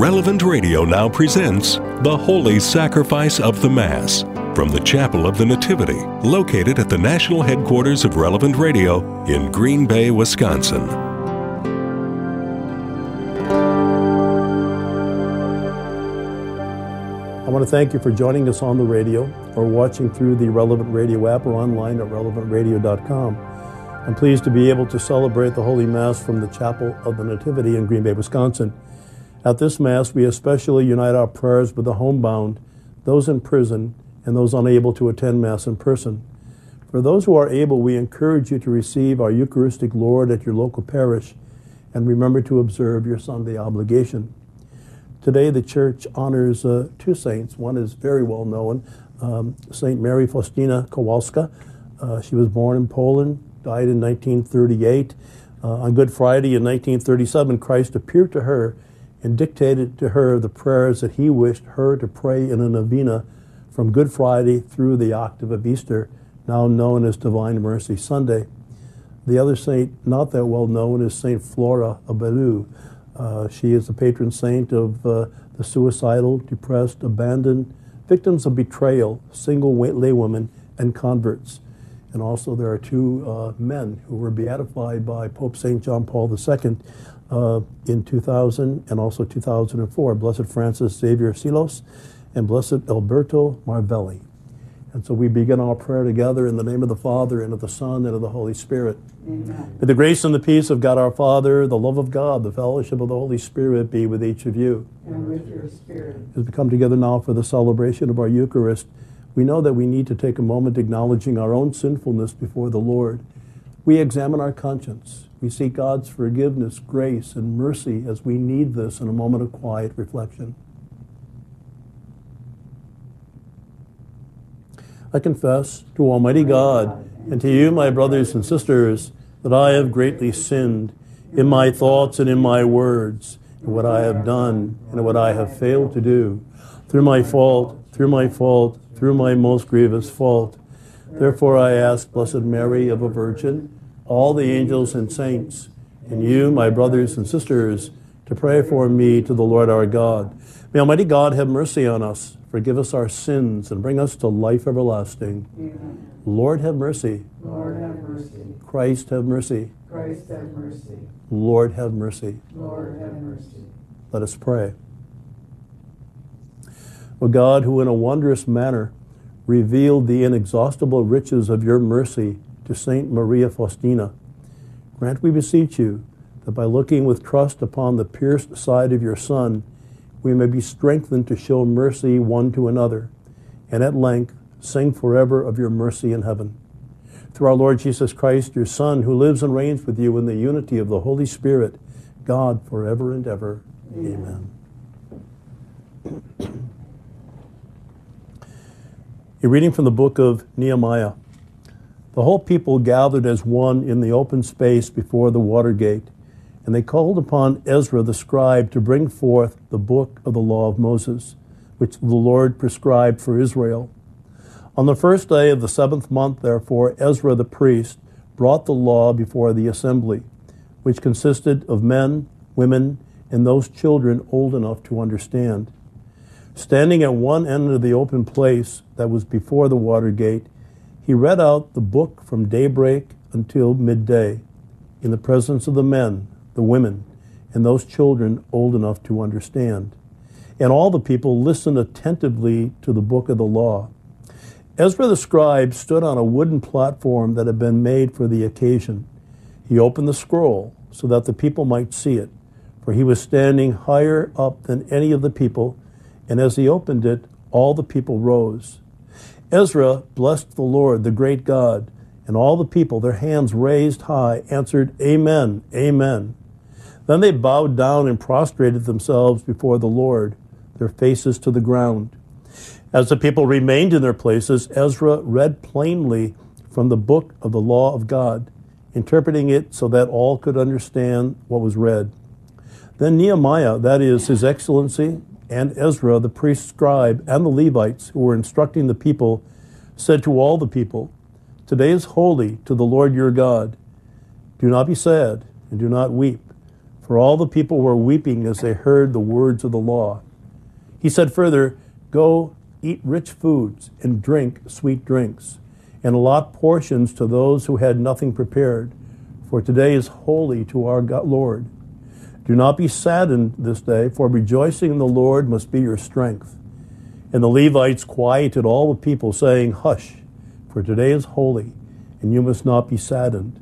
Relevant Radio now presents The Holy Sacrifice of the Mass from the Chapel of the Nativity, located at the national headquarters of Relevant Radio in Green Bay, Wisconsin. I want to thank you for joining us on the radio or watching through the Relevant Radio app or online at relevantradio.com. I'm pleased to be able to celebrate the Holy Mass from the Chapel of the Nativity in Green Bay, Wisconsin. At this Mass, we especially unite our prayers with the homebound, those in prison, and those unable to attend Mass in person. For those who are able, we encourage you to receive our Eucharistic Lord at your local parish and remember to observe your Sunday obligation. Today, the Church honors uh, two saints. One is very well known, um, Saint Mary Faustina Kowalska. Uh, she was born in Poland, died in 1938. Uh, on Good Friday in 1937, Christ appeared to her and dictated to her the prayers that he wished her to pray in a novena from Good Friday through the octave of Easter, now known as Divine Mercy Sunday. The other saint, not that well known, is Saint Flora of Beaulieu. Uh, she is the patron saint of uh, the suicidal, depressed, abandoned, victims of betrayal, single laywomen, and converts. And also, there are two uh, men who were beatified by Pope St. John Paul II uh, in 2000 and also 2004, Blessed Francis Xavier Seelos and Blessed Alberto Marvelli. And so we begin our prayer together in the name of the Father and of the Son and of the Holy Spirit. Amen. May the grace and the peace of God our Father, the love of God, the fellowship of the Holy Spirit be with each of you. And with your spirit. As we come together now for the celebration of our Eucharist, we know that we need to take a moment acknowledging our own sinfulness before the Lord. We examine our conscience. We seek God's forgiveness, grace, and mercy as we need this in a moment of quiet reflection. I confess to Almighty God and to you, my brothers and sisters, that I have greatly sinned in my thoughts and in my words, in what I have done and what I have failed to do, through my fault, through my fault, through my most grievous fault. Therefore I ask, Blessed Mary of a Virgin, all the angels and saints, and you, my brothers and sisters, to pray for me to the Lord our God. May Almighty God have mercy on us, forgive us our sins, and bring us to life everlasting. Amen. Lord have mercy. Lord have mercy. Christ have mercy. Christ have mercy. Lord have mercy. Lord have mercy. Let us pray. O God, who in a wondrous manner revealed the inexhaustible riches of your mercy to Saint Maria Faustina. Grant, we beseech you, that by looking with trust upon the pierced side of your Son, we may be strengthened to show mercy one to another, and at length sing forever of your mercy in heaven. Through our Lord Jesus Christ, your Son, who lives and reigns with you in the unity of the Holy Spirit, God forever and ever. Amen. Amen. A reading from the book of Nehemiah. The whole people gathered as one in the open space before the water gate, and they called upon Ezra the scribe to bring forth the book of the law of Moses, which the Lord prescribed for Israel. On the first day of the seventh month, therefore, Ezra the priest brought the law before the assembly, which consisted of men, women, and those children old enough to understand. Standing at one end of the open place that was before the water gate, he read out the book from daybreak until midday in the presence of the men, the women, and those children old enough to understand. And all the people listened attentively to the book of the law. Ezra the scribe stood on a wooden platform that had been made for the occasion. He opened the scroll so that the people might see it, for he was standing higher up than any of the people, and as he opened it, all the people rose. Ezra blessed the Lord, the great God, and all the people, their hands raised high, answered, Amen, Amen. Then they bowed down and prostrated themselves before the Lord, their faces to the ground. As the people remained in their places, Ezra read plainly from the book of the law of God, interpreting it so that all could understand what was read. Then Nehemiah, that is, His Excellency, and Ezra, the priest scribe, and the Levites who were instructing the people, said to all the people, Today is holy to the Lord your God. Do not be sad and do not weep, for all the people were weeping as they heard the words of the law. He said further, Go eat rich foods and drink sweet drinks, and allot portions to those who had nothing prepared, for today is holy to our God, Lord. Do not be saddened this day, for rejoicing in the Lord must be your strength. And the Levites quieted all the people, saying, Hush, for today is holy, and you must not be saddened.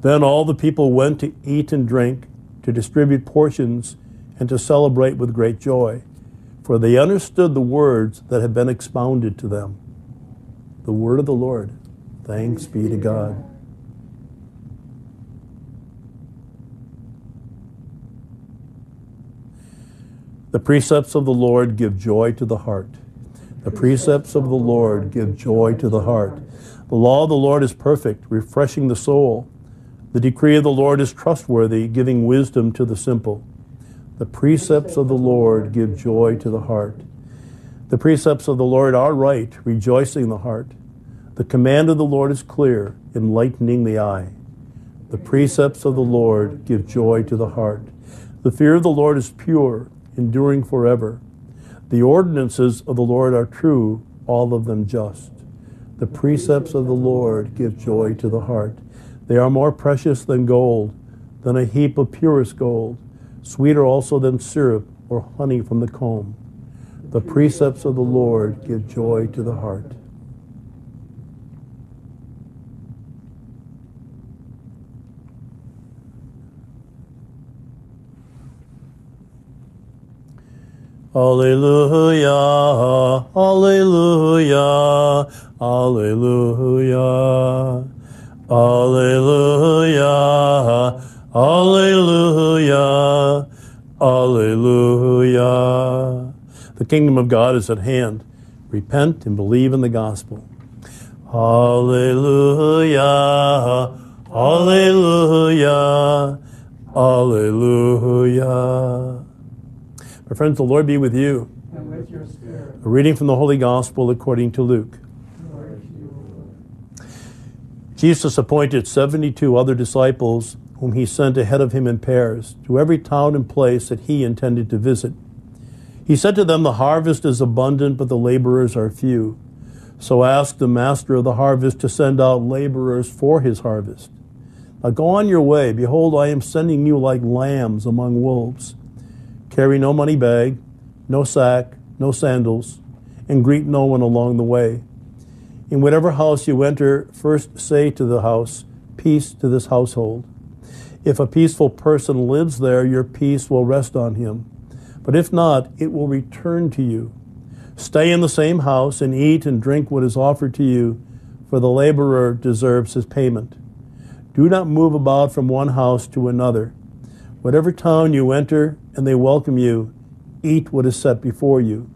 Then all the people went to eat and drink, to distribute portions, and to celebrate with great joy, for they understood the words that had been expounded to them. The word of the Lord. Thanks be to God. The precepts of the Lord give joy to the heart. The precepts of the Lord give joy to the heart. The law of the Lord is perfect, refreshing the soul. The decree of the Lord is trustworthy, giving wisdom to the simple. The precepts of the Lord give joy to the heart. The precepts of the Lord are right, rejoicing the heart. The command of the Lord is clear, enlightening the eye. The precepts of the Lord give joy to the heart. The fear of the Lord is pure, enduring forever. The ordinances of the Lord are true, all of them just. The precepts of the Lord give joy to the heart. They are more precious than gold, than a heap of purest gold, sweeter also than syrup or honey from the comb. The precepts of the Lord give joy to the heart. Alleluia, Alleluia, Alleluia, Alleluia, Alleluia, Alleluia. The kingdom of God is at hand. Repent and believe in the gospel. Alleluia, Alleluia, Alleluia. My friends, the Lord be with you. And with your spirit, A reading from the Holy Gospel according to Luke. Lord, you Lord. Jesus appointed 72 other disciples, whom he sent ahead of him in pairs, to every town and place that he intended to visit. He said to them, The harvest is abundant, but the laborers are few. So ask the master of the harvest to send out laborers for his harvest. Now go on your way. Behold, I am sending you like lambs among wolves. Carry no money bag, no sack, no sandals, and greet no one along the way. In whatever house you enter, first say to the house, Peace to this household. If a peaceful person lives there, your peace will rest on him. But if not, it will return to you. Stay in the same house and eat and drink what is offered to you, for the laborer deserves his payment. Do not move about from one house to another. Whatever town you enter and they welcome you, eat what is set before you.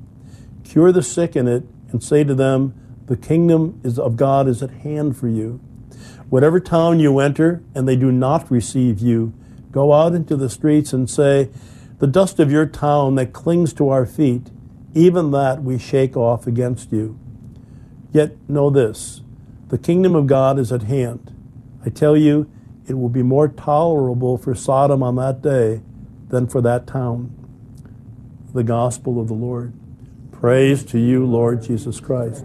Cure the sick in it and say to them, The kingdom is of God is at hand for you. Whatever town you enter and they do not receive you, go out into the streets and say, The dust of your town that clings to our feet, even that we shake off against you. Yet know this the kingdom of God is at hand. I tell you, it will be more tolerable for Sodom on that day than for that town. The gospel of the Lord. Praise to you, Lord Jesus Christ.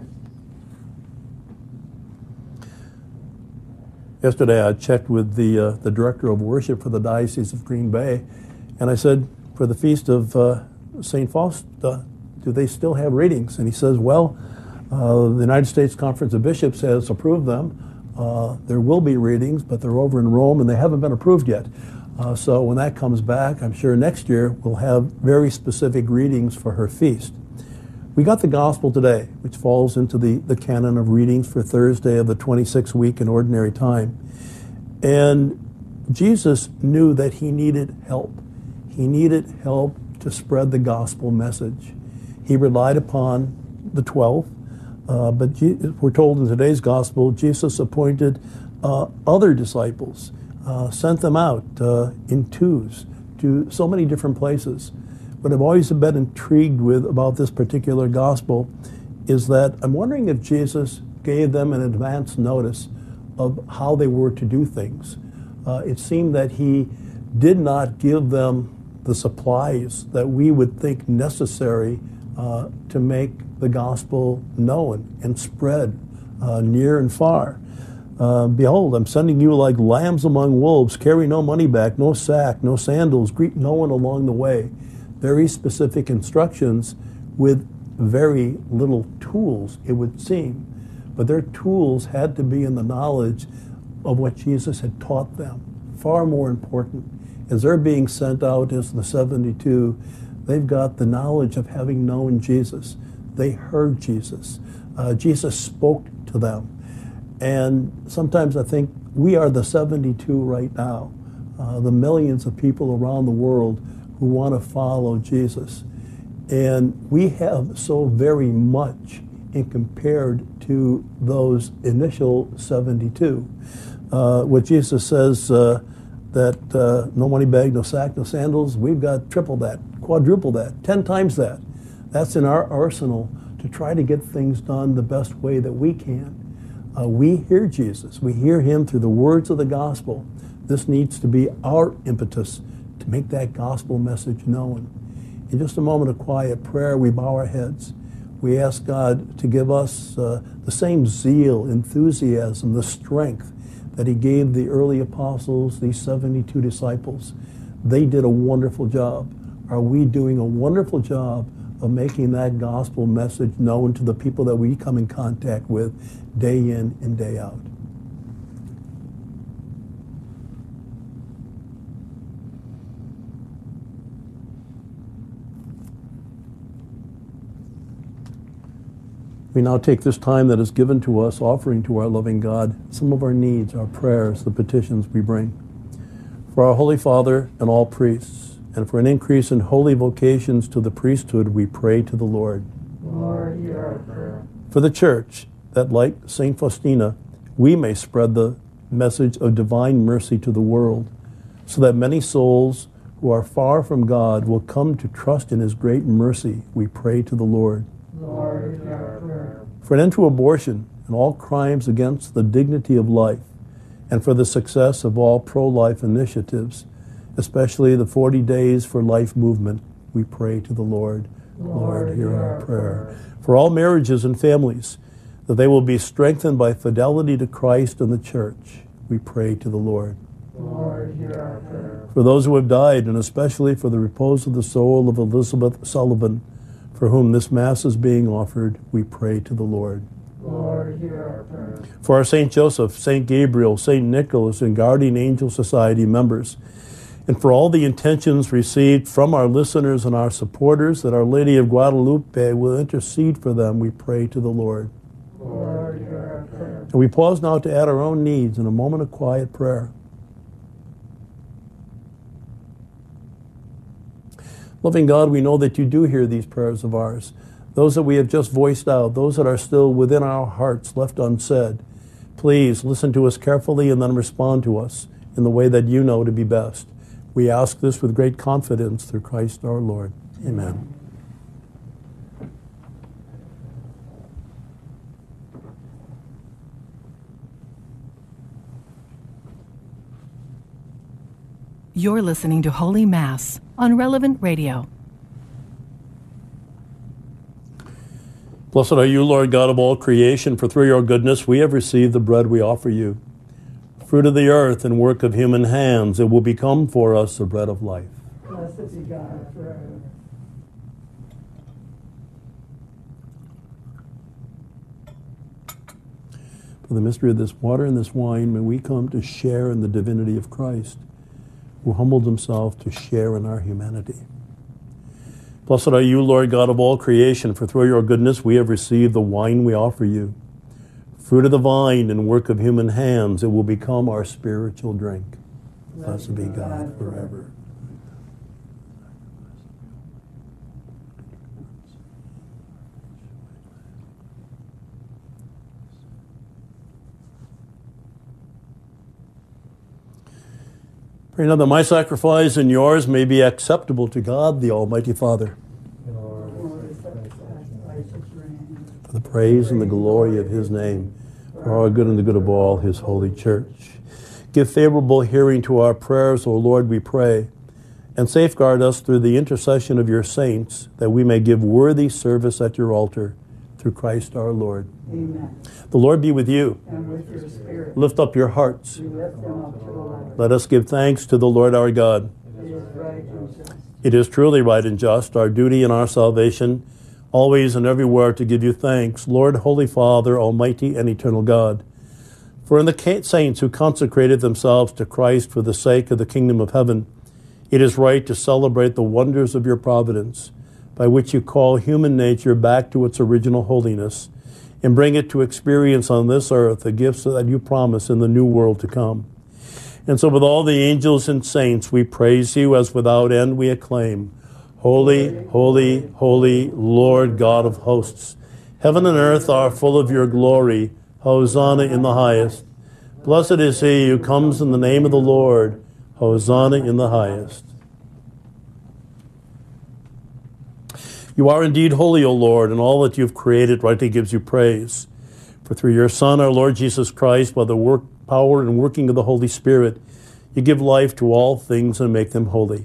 Yesterday, I checked with the uh, the director of worship for the Diocese of Green Bay, and I said, for the feast of uh, Saint Fausta, do they still have readings? And he says, well, uh, the United States Conference of Bishops has approved them. Uh, there will be readings, but they're over in Rome and they haven't been approved yet. Uh, so when that comes back, I'm sure next year we'll have very specific readings for her feast. We got the gospel today, which falls into the, the canon of readings for Thursday of the 26th week in ordinary time. And Jesus knew that he needed help. He needed help to spread the gospel message. He relied upon the 12, uh, but Je- we're told in today's gospel, Jesus appointed uh, other disciples, uh, sent them out uh, in twos to so many different places. What I've always been intrigued with about this particular gospel is that I'm wondering if Jesus gave them an advance notice of how they were to do things. Uh, it seemed that he did not give them the supplies that we would think necessary uh, to make the gospel known and spread uh, near and far. Uh, Behold, I'm sending you like lambs among wolves. Carry no money back, no sack, no sandals. Greet no one along the way. Very specific instructions with very little tools, it would seem. But their tools had to be in the knowledge of what Jesus had taught them. Far more important. As they're being sent out as the 72, they've got the knowledge of having known Jesus. They heard Jesus. Uh, Jesus spoke to them. And sometimes I think we are the 72 right now, uh, the millions of people around the world who want to follow Jesus. And we have so very much in compared to those initial 72. Uh, what Jesus says uh, that uh, no money bag, no sack, no sandals, we've got triple that, quadruple that, 10 times that. That's in our arsenal to try to get things done the best way that we can. Uh, we hear Jesus, we hear him through the words of the gospel. This needs to be our impetus to make that gospel message known. In just a moment of quiet prayer, we bow our heads. We ask God to give us uh, the same zeal, enthusiasm, the strength that He gave the early apostles, these 72 disciples. They did a wonderful job. Are we doing a wonderful job of making that gospel message known to the people that we come in contact with day in and day out? We now take this time that is given to us, offering to our loving God some of our needs, our prayers, the petitions we bring. For our Holy Father and all priests, and for an increase in holy vocations to the priesthood, we pray to the Lord. Lord, hear our prayer. For the Church, that like St. Faustina, we may spread the message of divine mercy to the world, so that many souls who are far from God will come to trust in His great mercy, we pray to the Lord. Lord, hear our prayer. For an end to abortion and all crimes against the dignity of life, and for the success of all pro life initiatives, especially the 40 Days for Life movement, we pray to the Lord. Lord, hear our prayer. For all marriages and families, that they will be strengthened by fidelity to Christ and the church, we pray to the Lord. Lord, hear our prayer. For those who have died, and especially for the repose of the soul of Elizabeth Sullivan, for whom this Mass is being offered, we pray to the Lord. Lord, hear our prayer. For our St. Joseph, St. Gabriel, St. Nicholas, and Guardian Angel Society members, and for all the intentions received from our listeners and our supporters, that Our Lady of Guadalupe will intercede for them, we pray to the Lord. Lord, hear our prayer. And we pause now to add our own needs in a moment of quiet prayer. Loving God, we know that you do hear these prayers of ours, those that we have just voiced out, those that are still within our hearts left unsaid. Please listen to us carefully and then respond to us in the way that you know to be best. We ask this with great confidence through Christ our Lord. Amen. You're listening to Holy Mass on Relevant Radio. Blessed are you, Lord God of all creation, for through your goodness we have received the bread we offer you. Fruit of the earth and work of human hands, it will become for us the bread of life. Blessed be God forever. For the mystery of this water and this wine, may we come to share in the divinity of Christ, who humbled himself to share in our humanity. Blessed are you, Lord God of all creation, for through your goodness we have received the wine we offer you. Fruit of the vine and work of human hands, it will become our spiritual drink. Blessed be God forever. Pray now that my sacrifice and yours may be acceptable to God, the Almighty Father, Lord, accept the sacrifice of grain. for the praise and the glory of his name, for our good and the good of all his holy church. Give favorable hearing to our prayers, O Lord, we pray, and safeguard us through the intercession of your saints, that we may give worthy service at your altar through Christ our Lord. Amen. The Lord be with you. And with your spirit, Lift up your hearts. we lift them up Let us give thanks to the Lord our God. It is right. It is truly right and just, our duty and our salvation, always and everywhere to give you thanks, Lord, Holy Father, Almighty and Eternal God. For in the saints who consecrated themselves to Christ for the sake of the kingdom of heaven, it is right to celebrate the wonders of your providence, by which you call human nature back to its original holiness, and bring it to experience on this earth the gifts that you promise in the new world to come. And so, with all the angels and saints, we praise you as without end we acclaim Holy, holy, holy, Lord God of hosts. Heaven and earth are full of your glory. Hosanna in the highest. Blessed is he who comes in the name of the Lord. Hosanna in the highest. You are indeed holy, O Lord, and all that you've created rightly gives you praise. For through your Son, our Lord Jesus Christ, by the work, power and working of the Holy Spirit, you give life to all things and make them holy.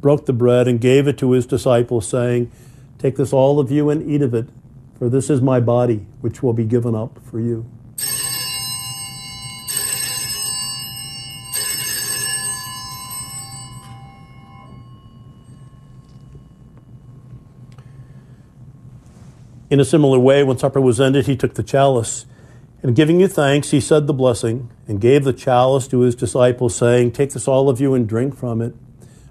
broke the bread, and gave it to his disciples, saying, Take this, all of you, and eat of it, for this is my body, which will be given up for you. In a similar way, when supper was ended, he took the chalice. And giving you thanks, he said the blessing, and gave the chalice to his disciples, saying, Take this, all of you, and drink from it.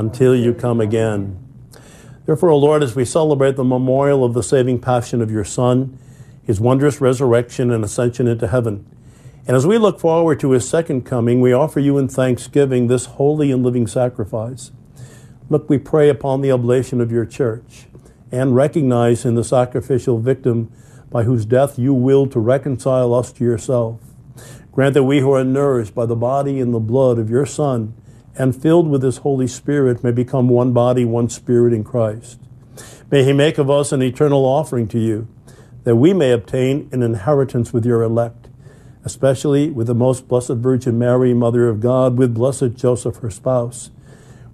until you come again. Therefore, O Lord, as we celebrate the memorial of the saving passion of your Son, his wondrous resurrection and ascension into heaven, and as we look forward to his second coming, we offer you in thanksgiving this holy and living sacrifice. Look, we pray upon the oblation of your church and recognize in the sacrificial victim by whose death you willed to reconcile us to yourself. Grant that we who are nourished by the body and the blood of your Son and filled with his Holy Spirit may become one body, one spirit in Christ. May he make of us an eternal offering to you, that we may obtain an inheritance with your elect, especially with the most blessed Virgin Mary, Mother of God, with blessed Joseph, her spouse,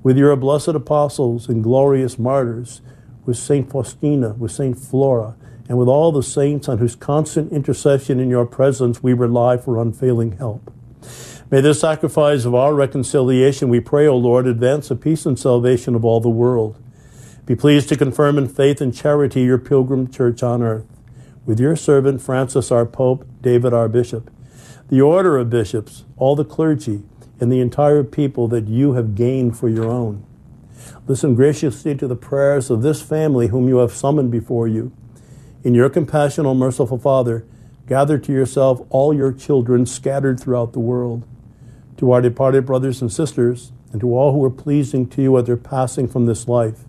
with your blessed apostles and glorious martyrs, with Saint Faustina, with Saint Flora, and with all the saints on whose constant intercession in your presence we rely for unfailing help. May this sacrifice of our reconciliation, we pray, O Lord, advance the peace and salvation of all the world. Be pleased to confirm in faith and charity your pilgrim church on earth. With your servant Francis, our Pope, David, our Bishop, the order of bishops, all the clergy, and the entire people that you have gained for your own. Listen graciously to the prayers of this family whom you have summoned before you. In your compassion, O merciful Father, gather to yourself all your children scattered throughout the world. To our departed brothers and sisters, and to all who are pleasing to you at their passing from this life,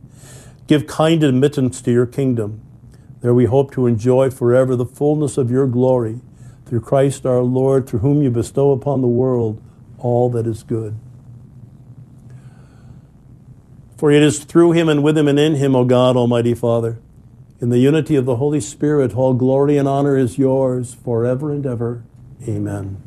give kind admittance to your kingdom. There we hope to enjoy forever the fullness of your glory, through Christ our Lord, through whom you bestow upon the world all that is good. For it is through him and with him and in him, O God, Almighty Father, in the unity of the Holy Spirit, all glory and honor is yours forever and ever. Amen.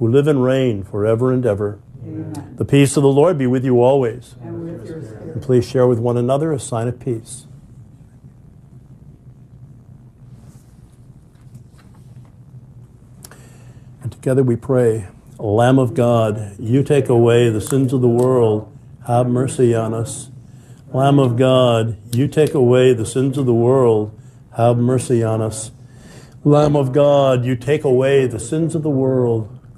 who live and reign forever and ever. Amen. The peace of the Lord be with you always. And with your. And please share with one another a sign of peace. And together we pray, Lamb of God, you take away the sins of the world, have mercy on us. Lamb of God, you take away the sins of the world, have mercy on us. Lamb of God, you take away the sins of the world,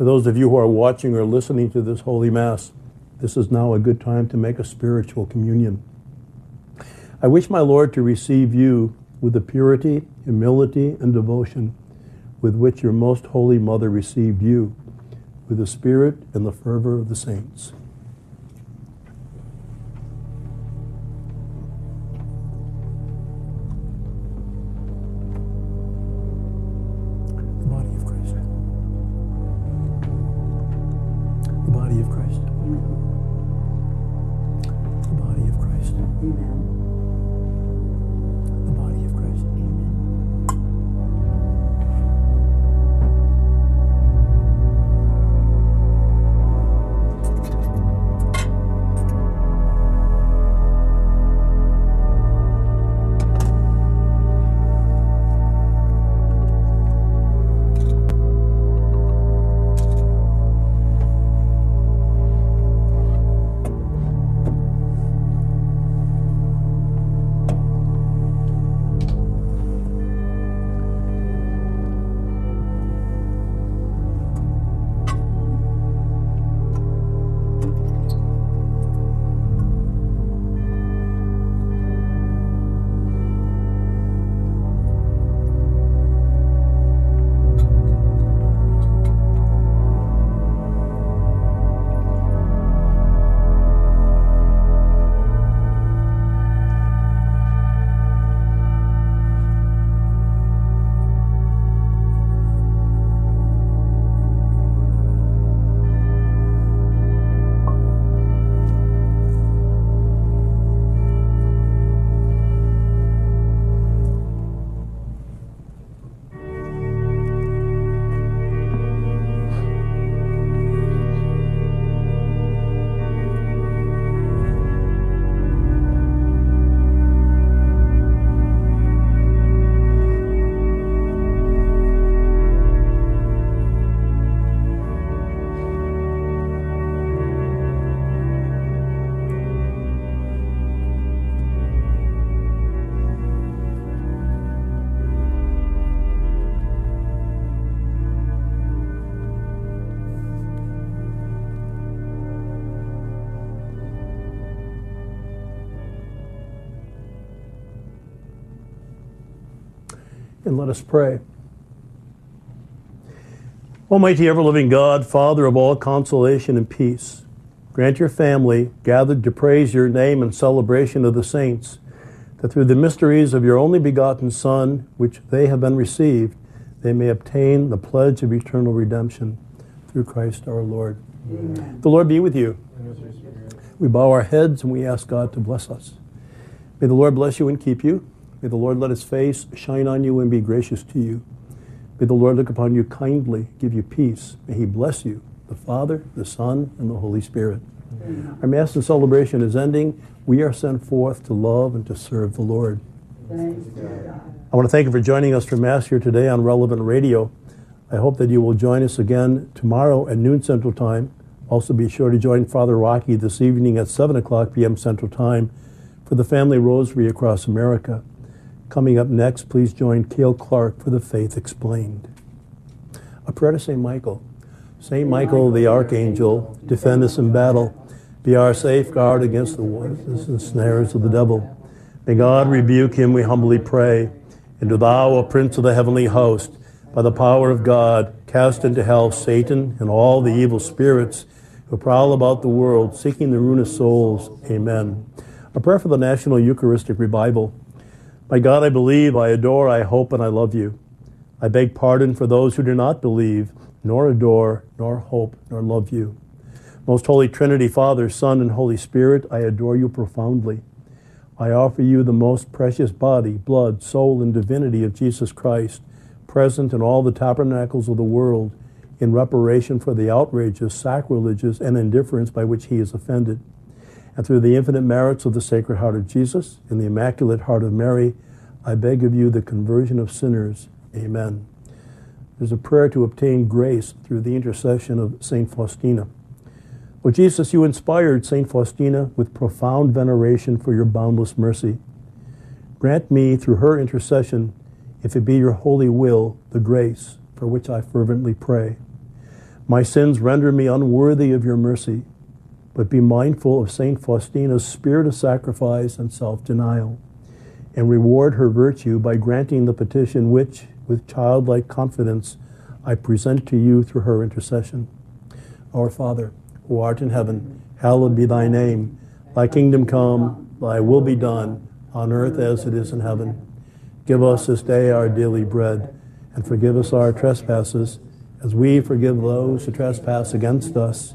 For those of you who are watching or listening to this Holy Mass, this is now a good time to make a spiritual communion. I wish my Lord to receive you with the purity, humility, and devotion with which your most holy mother received you, with the spirit and the fervor of the saints. And let us pray. Almighty ever living God, Father of all consolation and peace, grant your family gathered to praise your name in celebration of the saints, that through the mysteries of your only begotten Son, which they have been received, they may obtain the pledge of eternal redemption through Christ our Lord. Amen. The Lord be with you. We bow our heads and we ask God to bless us. May the Lord bless you and keep you. May the Lord let his face shine on you and be gracious to you. May the Lord look upon you kindly, give you peace. May He bless you, the Father, the Son, and the Holy Spirit. Our Mass and celebration is ending. We are sent forth to love and to serve the Lord. I want to thank you for joining us for Mass here today on Relevant Radio. I hope that you will join us again tomorrow at noon Central Time. Also, be sure to join Father Rocky this evening at 7 o'clock p.m. Central Time for the Family Rosary across America. Coming up next, please join Cale Clark for the Faith Explained. A prayer to St. Michael. St. Michael, the Archangel, defend us in battle. Be our safeguard against the waters and snares of the devil. May God rebuke him, we humbly pray. And do thou, O Prince of the heavenly host, by the power of God, cast into hell Satan and all the evil spirits who prowl about the world, seeking the ruin of souls. Amen. A prayer for the National Eucharistic Revival. My God, I believe, I adore, I hope, and I love you. I beg pardon for those who do not believe, nor adore, nor hope, nor love you. Most Holy Trinity, Father, Son, and Holy Spirit, I adore you profoundly. I offer you the most precious body, blood, soul, and divinity of Jesus Christ, present in all the tabernacles of the world, in reparation for the outrages, sacrileges, and indifference by which he is offended. And through the infinite merits of the Sacred Heart of Jesus and the Immaculate Heart of Mary, I beg of you the conversion of sinners. Amen. There's a prayer to obtain grace through the intercession of St. Faustina. O Jesus, you inspired St. Faustina with profound veneration for your boundless mercy. Grant me, through her intercession, if it be your holy will, the grace for which I fervently pray. My sins render me unworthy of your mercy, but be mindful of St. Faustina's spirit of sacrifice and self denial, and reward her virtue by granting the petition which, with childlike confidence, I present to you through her intercession. Our Father, who art in heaven, hallowed be thy name. Thy kingdom come, thy will be done, on earth as it is in heaven. Give us this day our daily bread, and forgive us our trespasses, as we forgive those who trespass against us.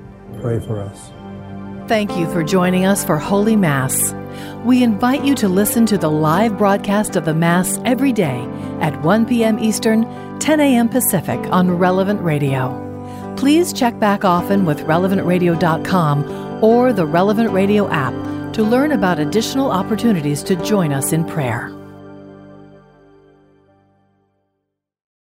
pray for us. Thank you for joining us for Holy Mass. We invite you to listen to the live broadcast of the Mass every day at 1 p.m. Eastern, 10 a.m. Pacific on Relevant Radio. Please check back often with relevantradio.com or the Relevant Radio app to learn about additional opportunities to join us in prayer.